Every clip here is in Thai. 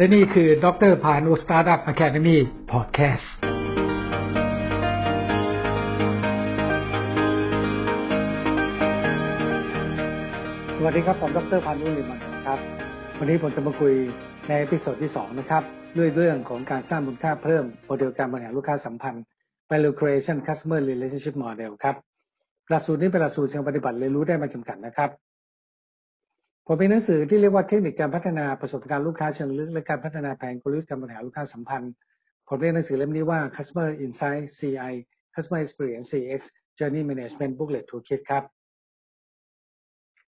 และนี่คือดรพานุ startup academy podcast สวัสดีครับ ผมดรพานุลิมันครับ วันนี้ผมจะมาคุยใน episode ที่ 2 นะครับ ด้วยเรื่องของการสร้างมูลค่าเพิ่มโมเดลการบริหารลูกค้าสัมพันธ์ value creation customer relationship model ครับหลักสูตรนี้เป็นหลักสูตรเชิงปฏิบัติเรียนรู้ได้ไม่จำกัดนะครับ ผมมีหนังสือที่เรียกว่าเทคนิคการพัฒนาประสบการณ์ลูกค้าเชิงลึกและการพัฒนาแผนกลยุทธ์การบริหารลูกค้าสัมพันธ์ ผมเรียกหนังสือเล่มนี้ว่า Customer Insight CI Customer Experience CX Journey Management Booklet Toolkit ครับ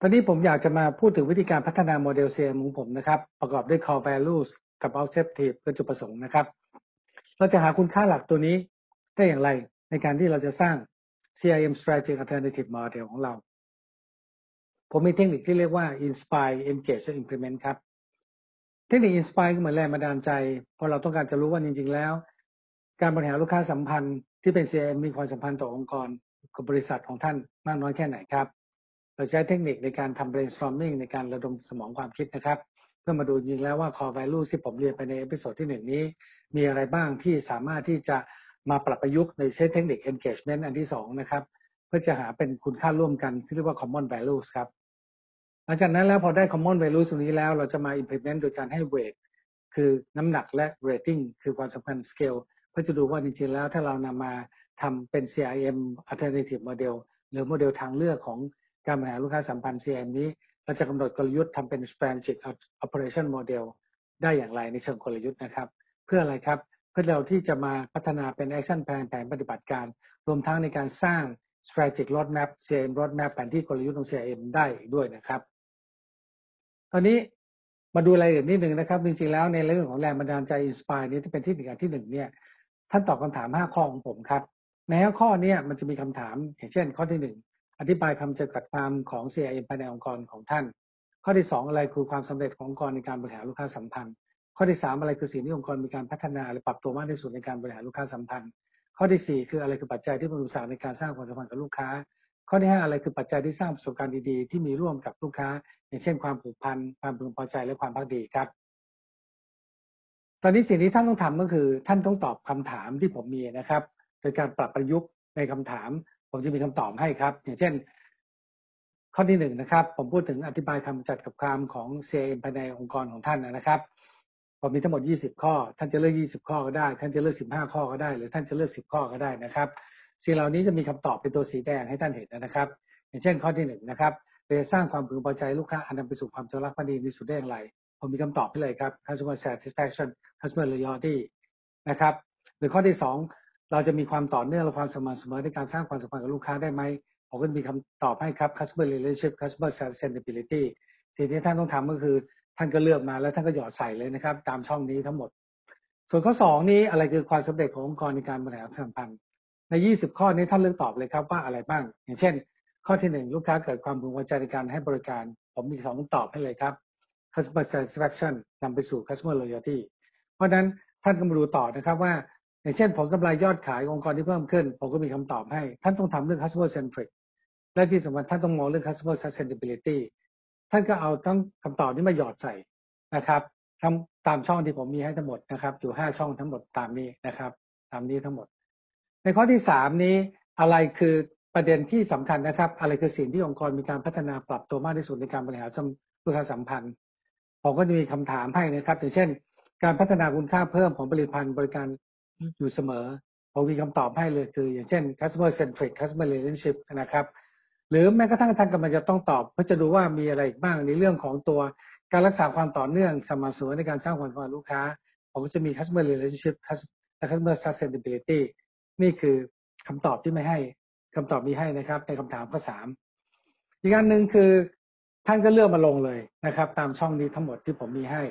ตอนนี้ผมอยากจะมาพูดถึงวิธีการพัฒนาโมเดล CRM ของผมนะครับ ประกอบด้วย Core Values กับ Objective คือจุดประสงค์นะครับ เราจะหาคุณค่าหลักตัวนี้ได้อย่างไรในการที่เราจะสร้าง CRM Strategy Alternative Model ของเรา ผมมีเทคนิคที่เรียกว่า inspire engage และ implement ครับ เทคนิค inspire ก็เหมือนแรงบันดาลใจเพราะเราต้องการจะรู้ว่าจริง ๆ แล้ว การบริหารลูกค้าสัมพันธ์ที่เป็น CRM มีความสัมพันธ์ต่อองค์กรกับบริษัทของท่านมากน้อยแค่ไหนครับ เราใช้เทคนิคในการทำ brainstorming ในการระดมสมองความคิดนะครับ เพื่อมาดูจริงแล้วว่า core value ที่ผมเรียนไปใน episode ที่หนึ่งนี้ มีอะไรบ้างที่สามารถที่จะมาปรับประยุกต์ในใช้เทคนิค engagement อันที่สองนะครับ เพื่อจะหาเป็นคุณค่าร่วมกันที่เรียกว่า common values ครับ หลังจากนั้นแล้วพอได้ common value ตรงนี้แล้วเราจะมา implement โดยการให้ weight คือน้ำหนักและ rating คือความสำคัญ scale เพื่อจะดูว่าจริงๆแล้วถ้าเรานำมาทำเป็น CRM alternative model หรือโมเดลทางเลือกของการบริหารลูกค้าสัมพันธ์ CRM นี้ เราจะกำหนดกลยุทธ์ทำเป็น strategic operation model ได้อย่างไรในเชิงกลยุทธ์นะครับ เพื่ออะไรครับเพื่อเราที่จะมาพัฒนาเป็น action plan แผนปฏิบัติการ รวมทั้งในการสร้าง strategic roadmap CRM roadmap แผนที่กลยุทธ์ของ CRM ได้ด้วยนะครับ ตอนนี้มาดูรายละเอียดนิดหนึ่งนะครับ จริงๆแล้วในเรื่องของแรงบันดาลใจ inspire นี้ที่เป็นที่หนึ่งที่หนึ่งเนี่ยท่านตอบคำถามห้าข้อของผมครับ ในห้าข้อเนี้ยมันจะมีคำถามอย่างเช่น ข้อที่หนึ่งอธิบายคำจำกัดความของ CRM ภายในองค์กรของท่าน ข้อที่สองอะไรคือความสำเร็จขององค์กรในการบริหารลูกค้าสัมพันธ์ ข้อที่สามอะไรคือสิ่งที่องค์กรมีการพัฒนาหรือปรับตัวมากที่สุดในการบริหารลูกค้าสัมพันธ์ ข้อที่สี่คืออะไรคือปัจจัยที่เป็นอุปสรรคในการสร้างความสัมพันธ์กับลูกค้า ข้อที่ห้าอะไรคือปัจจัยที่สร้างประสบการณ์ดีๆ ที่มีร่วมกับลูกค้า อย่างเช่นความผูกพันความพึงพอใจและความพักดีครับ ตอนนี้สิ่งที่ท่านต้องทำก็คือ ท่านต้องตอบคำถามที่ผมมีนะครับ โดยการปรับประยุกต์ในคำถาม ผมจะมีคำตอบให้ครับ อย่างเช่น ข้อที่หนึ่งนะครับ ผมพูดถึงอธิบายคำจัดกับความของ CRM ภายในองค์กรของท่านนะครับผมมีทั้งหมด 20 ข้อ ท่านจะเลือก 20 ข้อก็ได้ ท่านจะเลือก 15 ข้อก็ได้ หรือท่านจะเลือก 10 ข้อก็ได้นะครับ สิ่งเหล่านี้จะมีคำตอบเป็นตัวสีแดงให้ท่านเห็นนะครับ อย่างเช่นข้อที่หนึ่งนะครับจะสร้างความพึงพอใจลูกค้าอันนำไปสู่ความจงรักภักดีในสุดได้อย่างไรผมมีคำตอบให้เลยครับ customer satisfaction customer loyalty นะครับ หรือข้อที่สองเราจะมีความต่อเนื่องและความสม่ำเสมอในการสร้างความสัมพันธ์กับลูกค้าได้ไหมผมก็มีคำตอบให้ครับ customer relationship customer sustainability สิ่งที่ท่านต้องทำก็คือท่านก็เลือกมาแล้วท่านก็หยอดใส่เลยนะครับ ตามช่องนี้ทั้งหมด ส่วนข้อสองนี้อะไรคือความสำเร็จขององค์กรในการบริหารสัมพันธ์ ใน 20 ข้อนี้ท่านเลือกตอบเลยครับว่าอะไรบ้าง อย่างเช่น ข้อที่หนึ่งลูกค้าเกิดความพึงพอใจในการให้บริการ ผมมีสองตอบให้เลยครับ customer satisfaction นำไปสู่ customer loyalty เพราะนั้นท่านก็มาดูต่อนะครับว่า อย่างเช่น ผลกำไรยอดขายองค์กรที่เพิ่มขึ้น ผมก็มีคำตอบให้ ท่านต้องทำเรื่อง customer centric และที่สำคัญท่านต้องมองเรื่อง customer sustainability ท่านก็เอาทั้งคำตอบนี้มาหยอดใส่นะครับทำตามช่องที่ผมมีให้ทั้งหมดนะครับ อยู่ห้าช่องทั้งหมดตามนี้นะครับ ตามนี้ทั้งหมด ในข้อที่สามนี้อะไรคือประเด็นที่สำคัญนะครับ อะไรคือสิ่งที่องค์กรมีการพัฒนาปรับตัวมากที่สุดในการบริหารลูกค้าสัมพันธ์ ผมก็จะมีคำถามให้นะครับอย่างเช่น การพัฒนาคุณค่าเพิ่มของผลิตภัณฑ์บริการอยู่เสมอผมมีคำตอบให้เลยคือ อย่างเช่น customer centric customer relationship นะครับ หรือแม้กระทั่งท่านกำลังจะต้องตอบ เพื่อจะดูว่ามีอะไรบ้างในเรื่องของตัวการรักษาความต่อเนื่องสม่ำเสมอในการสร้างความสัมพันธ์ลูกค้า ผมก็จะมี customer relationship และ customer sustainability นี่คือคำตอบที่ไม่ให้คำตอบมีให้นะครับ ในคำถามข้อสามอีกอันหนึ่งคือท่านก็เลือกมาลงเลยนะครับ ตามช่องนี้ทั้งหมดที่ผมมีให้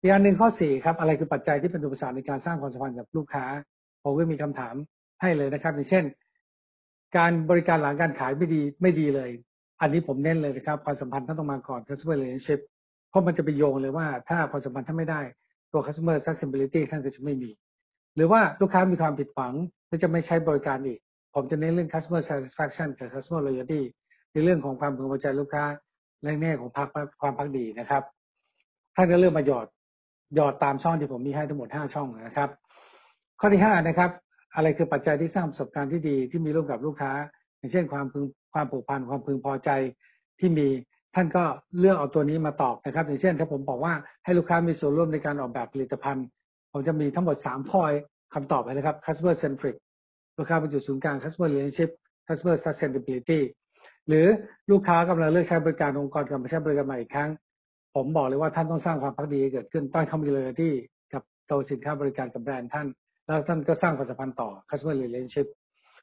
อีกอันหนึ่งข้อสี่ครับ อะไรคือปัจจัยที่เป็นอุปสรรคในการสร้างความสัมพันธ์กับลูกค้าผมก็มีคำถามให้เลยนะครับ อย่างเช่น การบริการหลังการขายไม่ดีไม่ดีเลย อันนี้ผมเน้นเลยนะครับความสัมพันธ์ท่านต้องมาก่อน customer relationship เพราะมันจะไปโยงเลยว่า ถ้าความสัมพันธ์ท่านไม่ได้ตัว customer sustainability ท่านก็จะไม่มี หรือว่าลูกค้ามีความผิดหวัง และจะไม่ใช้บริการอีก ผมจะเน้นเรื่อง customer satisfaction กับ customer loyalty ในเรื่องของความพึงพอใจลูกค้าและแง่ของพักความพักดีนะครับท่านก็เริ่มมาหยอดหยอดตามช่องที่ผมมีให้ทั้งหมดห้าช่องนะครับ ข้อที่ห้านะครับ อะไรคือปัจจัยที่สร้างประสบการณ์ที่ดีที่มีร่วมกับลูกค้า อย่างเช่นความพึงความผูกพันความพึงพอใจที่มีท่านก็เลือกเอาตัวนี้มาตอบนะครับ อย่างเช่นถ้าผมบอกว่าให้ลูกค้ามีส่วนร่วมในการออกแบบผลิตภัณฑ์ ผมจะมีทั้งหมดสามข้อ คำตอบเลยนะครับ customer centric ลูกค้าเป็นจุดศูนย์กลาง customer relationship customer sustainability หรือลูกค้ากำลังเลือกใช้บริการองค์กรกลับมาใช้บริการใหม่อีกครั้ง ผมบอกเลยว่าท่านต้องสร้างความพักดีเกิดขึ้นตั้งทำเลยที่กับตัวสินค้าบริการกับแบรนด์ท่าน แล้วท่านก็สร้างความสัมพันธ์ต่อ customer relationship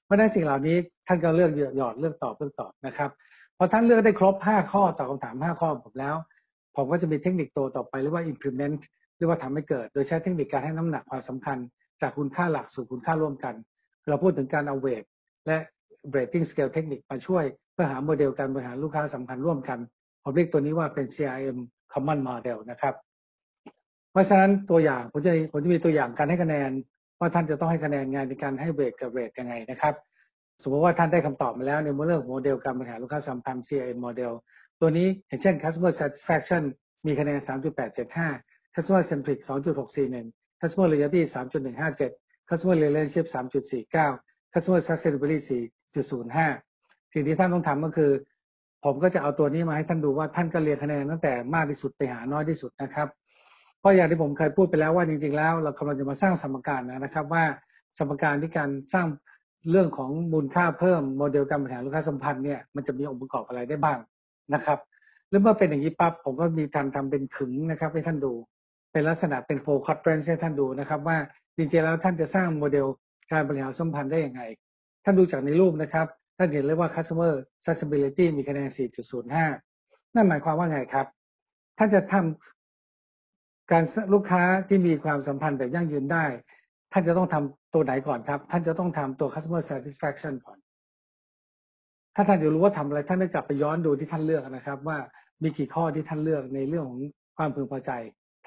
เพราะนั้นสิ่งเหล่านี้ท่านก็เลือกหยอดเลือกตอบเลือกตอบนะครับพอท่านเลือกได้ครบ 5 ข้อตอบคำถาม 5 ข้อผมแล้ว ผมก็จะมีเทคนิคตัวต่อไปเรียกว่า implement เรียกว่าทำให้เกิด โดยใช้เทคนิคการให้น้ำหนักความสำคัญ จากคุณค่าหลักสู่คุณค่าร่วมกัน เราพูดถึงการเอาเวทและ rating scale เทคนิคมาช่วย เพื่อหาโมเดลการบริหารลูกค้าสัมพันธ์ร่วมกันผมเรียกตัวนี้ว่าเป็น CRM common model นะครับ เพราะฉะนั้นตัวอย่างผมจะผมจะมีตัวอย่างการให้คะแนนว่าท่านจะต้องให้คะแนนงานในการให้เวทกับเรทยังไงนะครับ สมมติว่าท่านได้คำตอบมาแล้วในเรื่องของโมเดลการบริหารลูกค้าสัมพันธ์ CRM โมเดลตัวนี้อย่างเช่น customer satisfaction มีคะแนน 3.875 customer centric 2.641 customer loyalty 3.157 customer relationship 3.49 customer sustainability 4.05 สิ่งที่ท่านต้องทำก็คือ ผมก็จะเอาตัวนี้มาให้ท่านดูว่าท่านก็เรียนคะแนนตั้งแต่มากที่สุดไปหาน้อยที่สุดนะครับเพราะอย่างที่ผมเคยพูดไปแล้วว่าจริงๆแล้ว เรากำลังจะมาสร้างสมการนะครับ ว่าสมการที่การสร้างเรื่องของมูลค่าเพิ่มโมเดลการบริหารลูกค้าสัมพันธ์เนี่ยมันจะมีองค์ประกอบอะไรได้บ้างนะครับหรือเมื่อเป็นอย่างนี้ปั๊บผมก็มีการทำเป็นขึงนะครับ ให้ท่านดู เป็นลักษณะเป็นโฟกัสเรนให้ท่านดูนะครับ ว่าจริงๆแล้วท่านจะสร้างโมเดลการบริหารสัมพันธ์ได้อย่างไงท่านดูจากในรูปนะครับ ท่านเห็นเลยว่า customer sustainability มีคะแนน 4.05 นั่นหมายความว่าไงครับ ท่านจะทำการลูกค้าที่มีความสัมพันธ์แบบยั่งยืนได้ ท่านจะต้องทำตัวไหนก่อนครับ ท่านจะต้องทำตัว customer satisfaction ก่อน ถ้าท่านจะรู้ว่าทำอะไร ท่านได้กลับไปย้อนดูที่ท่านเลือกนะครับ ว่ามีกี่ข้อที่ท่านเลือกในเรื่องของความพึงพอใจ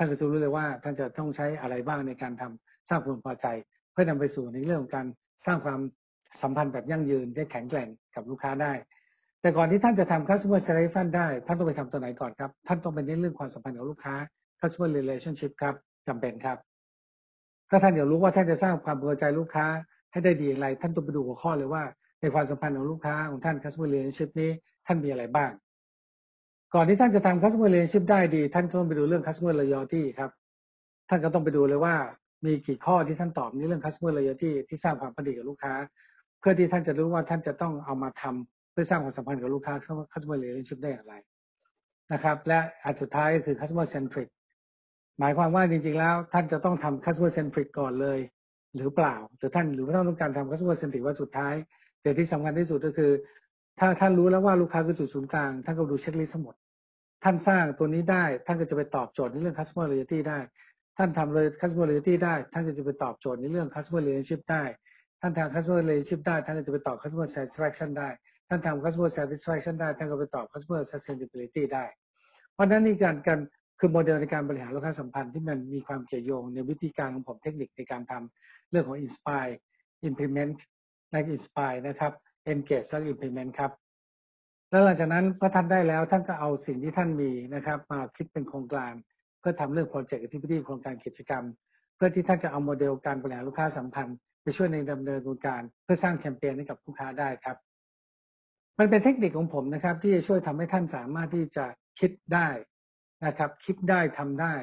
ท่านก็จะรู้เลยว่าท่านจะต้องใช้อะไรบ้างในการทำสร้างความพอใจ เพื่อนำไปสู่ในเรื่องของการสร้างความสัมพันธ์แบบยั่งยืนได้แข็งแกร่งกับลูกค้าได้ แต่ก่อนที่ท่านจะทำ customer satisfaction ได้ ท่านต้องไปทำตัวไหนก่อนครับ ท่านต้องไปเน้นเรื่องความสัมพันธ์กับลูกค้า customer relationship ครับจำเป็นครับ ถ้าท่านอยากรู้ว่าท่านจะสร้างความพอใจลูกค้าให้ได้ดีอย่างไร ท่านต้องไปดูหัวข้อเลยว่าในความสัมพันธ์ของลูกค้าของท่าน customer relationship นี้ท่านมีอะไรบ้าง ก่อนที่ท่านจะทำ customer relationship ได้ดี ท่านต้องไปดูเรื่อง customer loyalty ครับ ท่านก็ต้องไปดูเลยว่ามีกี่ข้อที่ท่านตอบในเรื่อง customer loyalty ที่สร้างความพอดีกับลูกค้า เพื่อที่ท่านจะรู้ว่าท่านจะต้องเอามาทำเพื่อสร้างความสัมพันธ์กับลูกค้า customer relationship ได้อย่างไรนะครับ และอันสุดท้ายก็คือ customer centric หมายความว่าจริงๆแล้วท่านจะต้องทำ customer centric ก่อนเลย หรือเปล่าหรือท่านหรือว่าต้องการทำ customer centric ว่าสุดท้ายแต่ที่สำคัญที่สุดก็คือ ถ้าท่านรู้แล้วว่าลูกค้าคือจุดศูนย์กลางท่านก็ดูเช็คลิสต์ทั้งหมด ท่านสร้างตัวนี้ได้ ท่านก็จะไปตอบโจทย์ในเรื่อง customer loyalty ได้ ท่านทำเลย customer loyalty ได้ ท่านก็จะไปตอบโจทย์ในเรื่อง customer relationship ได้ ท่านทำ customer relationship ได้ ท่านก็จะไปตอบ customer satisfaction ได้ ท่านทำ customer satisfaction ได้ ท่านก็ไปตอบ customer sustainability ได้ เพราะนั้นนี่การการคือโมเดลในการบริหารลูกค้าสัมพันธ์ที่มันมีความเกี่ยวโยงในวิธีการของผมเทคนิคในการทำเรื่องของ inspire implement และ inspire นะครับ engage และ implement ครับ แล้วหลังจากนั้นพอท่านได้แล้วท่านก็เอาสิ่งที่ท่านมีนะครับ มาคิดเป็นโครงการเพื่อทำเรื่อง project activity โครงการกิจกรรม เพื่อที่ท่านจะเอาโมเดลการบริหารลูกค้าสัมพันธ์ไปช่วยในดำเนินการเพื่อสร้างแคมเปญให้กับลูกค้าได้ครับ มันเป็นเทคนิคของผมนะครับ ที่จะช่วยทำให้ท่านสามารถที่จะคิดได้นะครับ คิดได้ทำได้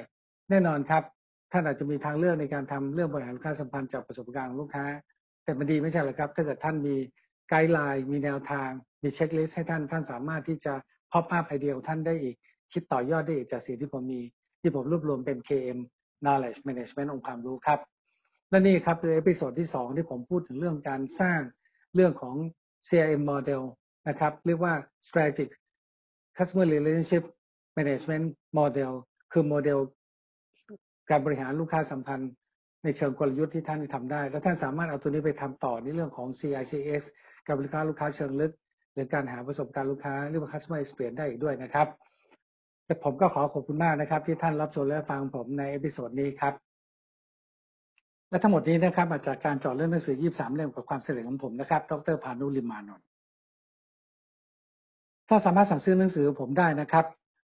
แน่นอนครับ ท่านอาจจะมีทางเลือกในการทำเรื่องบริหารลูกค้าสัมพันธ์จากประสบการณ์ของลูกค้า แต่มันดีไม่ใช่หรอครับ ถ้าเกิดท่านมี guideline มีแนวทาง มี checklist ให้ท่าน ท่านสามารถที่จะ pop up ไอเดียท่านได้อีก คิดต่อยอดได้อีกจากสิ่งที่ผมมี ที่ผมรวบรวมเป็น KM knowledge management องค์ความรู้ครับและนี่ครับคือ episode ที่สองที่ผมพูดถึงเรื่องการสร้างเรื่องของ CRM model นะครับ เรียกว่า strategic customer relationship management model คือโมเดลการบริหารลูกค้าสัมพันธ์ในเชิงกลยุทธ์ที่ท่านทำได้ แล้วท่านสามารถเอาตัวนี้ไปทำต่อในเรื่องของ CICS กับบริการลูกค้าเชิงลึก หรือการหาประสบการณ์ลูกค้าเรียกว่า customer experience ได้อีกด้วยนะครับแต่ผมก็ขอขอบคุณมากนะครับ ที่ท่านรับชมและฟังผมใน episode นี้ครับ และทั้งหมดนี้นะครับมาจากการจอดเรื่องหนังสือ 23 เล่มกับความเสร็จของผมนะครับ ดรพานุลิมานนท์ถ้าสามารถสั่งซื้อหนังสือผมได้นะครับ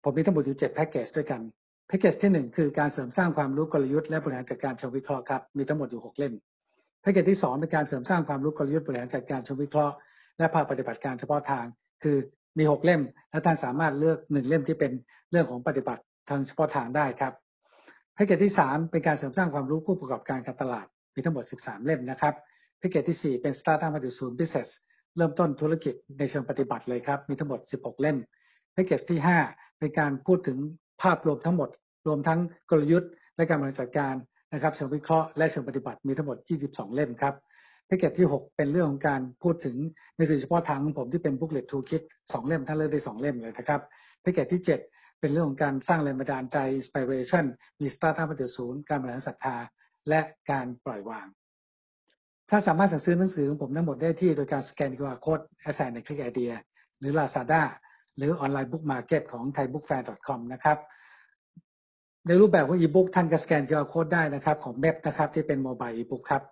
ผมมีทั้งหมดอยู่เจ็ดแพ็กเกจด้วยกันแพ็กเกจที่ 1 คือการเสริมสร้างความรู้กลยุทธ์และบริหารจัดการเชิงวิเคราะห์ครับมีทั้งหมดอยู่ 6 เล่มแพ็กเกจที่ 2 เป็นการเสริมสร้างความรู้กลยุทธ์บริหารจัดการเชิงวิเคราะห์ และภาคปฏิบัติการเฉพาะทาง คือมี6เล่ม และท่านสามารถเลือก1เล่มที่เป็นเรื่องของปฏิบัติทางเฉพาะทางได้ครับแพ็กเกจที่3เป็นการเสริมสร้างความรู้ผู้ประกอบการการตลาด มีทั้งหมด 13 เล่มนะครับแพ็กเกจที่4เป็น Startup มาถึงศูนย์ Business เริ่มต้นธุรกิจในเชิงปฏิบัติเลยครับ มีทั้งหมด 16 เล่มแพ็กเกจที่5เป็นการพูดถึงภาพรวมทั้งหมด รวมทั้งกลยุทธ์และการบริหารจัดการนะครับเชิงวิเคราะห์และเชิงปฏิบัติมีทั้งหมด 22 เล่มครับ แพ็กเกจที่ 6 เป็นเรื่องของการพูดถึงในสื่อเฉพาะทางของผมที่เป็น booklet toolkit 2เล่มท่านเลือกได้2เล่มเลยนะครับแพ็กเกจที่ 7 เป็นเรื่องของการสร้างแรงบันดาลใจ inspiration มี startup มาถึงศูนย์การบริหารศรัทธา และการปล่อยวาง ถ้าสามารถสั่งซื้อหนังสือของผมทั้งหมดได้ที่โดยการสแกน QR code assign One Click Idea หรือ Lazada หรือ online book market ของ thaibookfair.com นะครับในรูปแบบของอีบุ๊กท่านก็สแกน QR code ได้นะครับ ของเว็บนะครับที่เป็น mobile e-book ครับ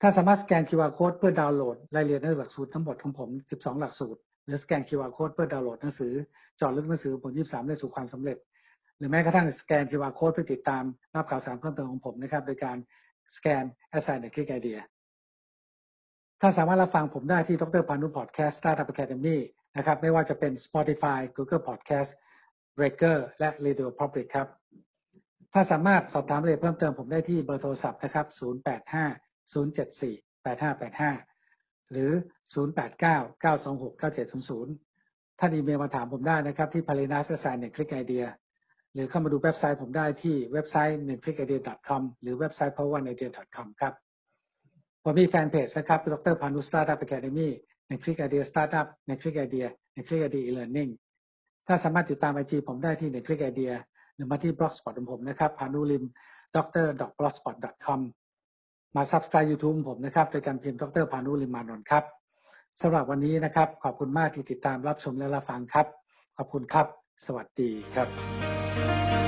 ท่านสามารถสแกน QR code เพื่อดาวน์โหลดรายละเอียดในหลักสูตรทั้งหมดของผม 12 หลักสูตร หรือสแกน QR code เพื่อดาวน์โหลดหนังสือจอดลึกหนังสือผล 23 ได้สู่ความสำเร็จ หรือแม้กระทั่งสแกน QR code เพื่อติดตามรับข่าวสารเพิ่มเติมของผมนะครับ โดยการสแกน Assign ในคลิกไอเดียท่านสามารถรับฟังผมได้ที่ดรพานุพอดแคสต์ Startup Academy นะครับ ไม่ว่าจะเป็น Spotify Google Podcast Breaker และ Radio Public ครับ ถ้าสามารถสอบถามรายละเอียดเพิ่มเติมผมได้ที่เบอร์โทรศัพท์นะครับ 085 074 8585 หรือ 089 926 9700 ท่านอีเมลมาถามผมได้นะครับ ที่ p a l i n a s s i g n ในคลิกไอเดียหรือเข้ามาดูเว็บไซต์ผมได้ที่เว็บไซต์1 c l i c k i d e a com หรือเว็บไซต์ power idea com ครับผมมีแฟนเพจนะครับ ดรพานุสตาร์ดัพแคเดมี่ในคลิกไอเดียสตาร์ทอัพในคลิกไอเดียในคลิกไอเดียอีเลอร์นนิ่งถ้าสามารถติดตามไอจีผมได้ที่ในคลิกไอเดียหรือมาที่บล็อกสปอตของผมนะครับพานุลิมดรดอกบล็อกสปอต com มา subscribe YouTube ผมนะครับ โดยการพิมพ์ดรพานุลิมานนท์ครับสำหรับวันนี้นะครับ ขอบคุณมากที่ติดตามรับชมและรับฟังครับ ขอบคุณครับ สวัสดีครับ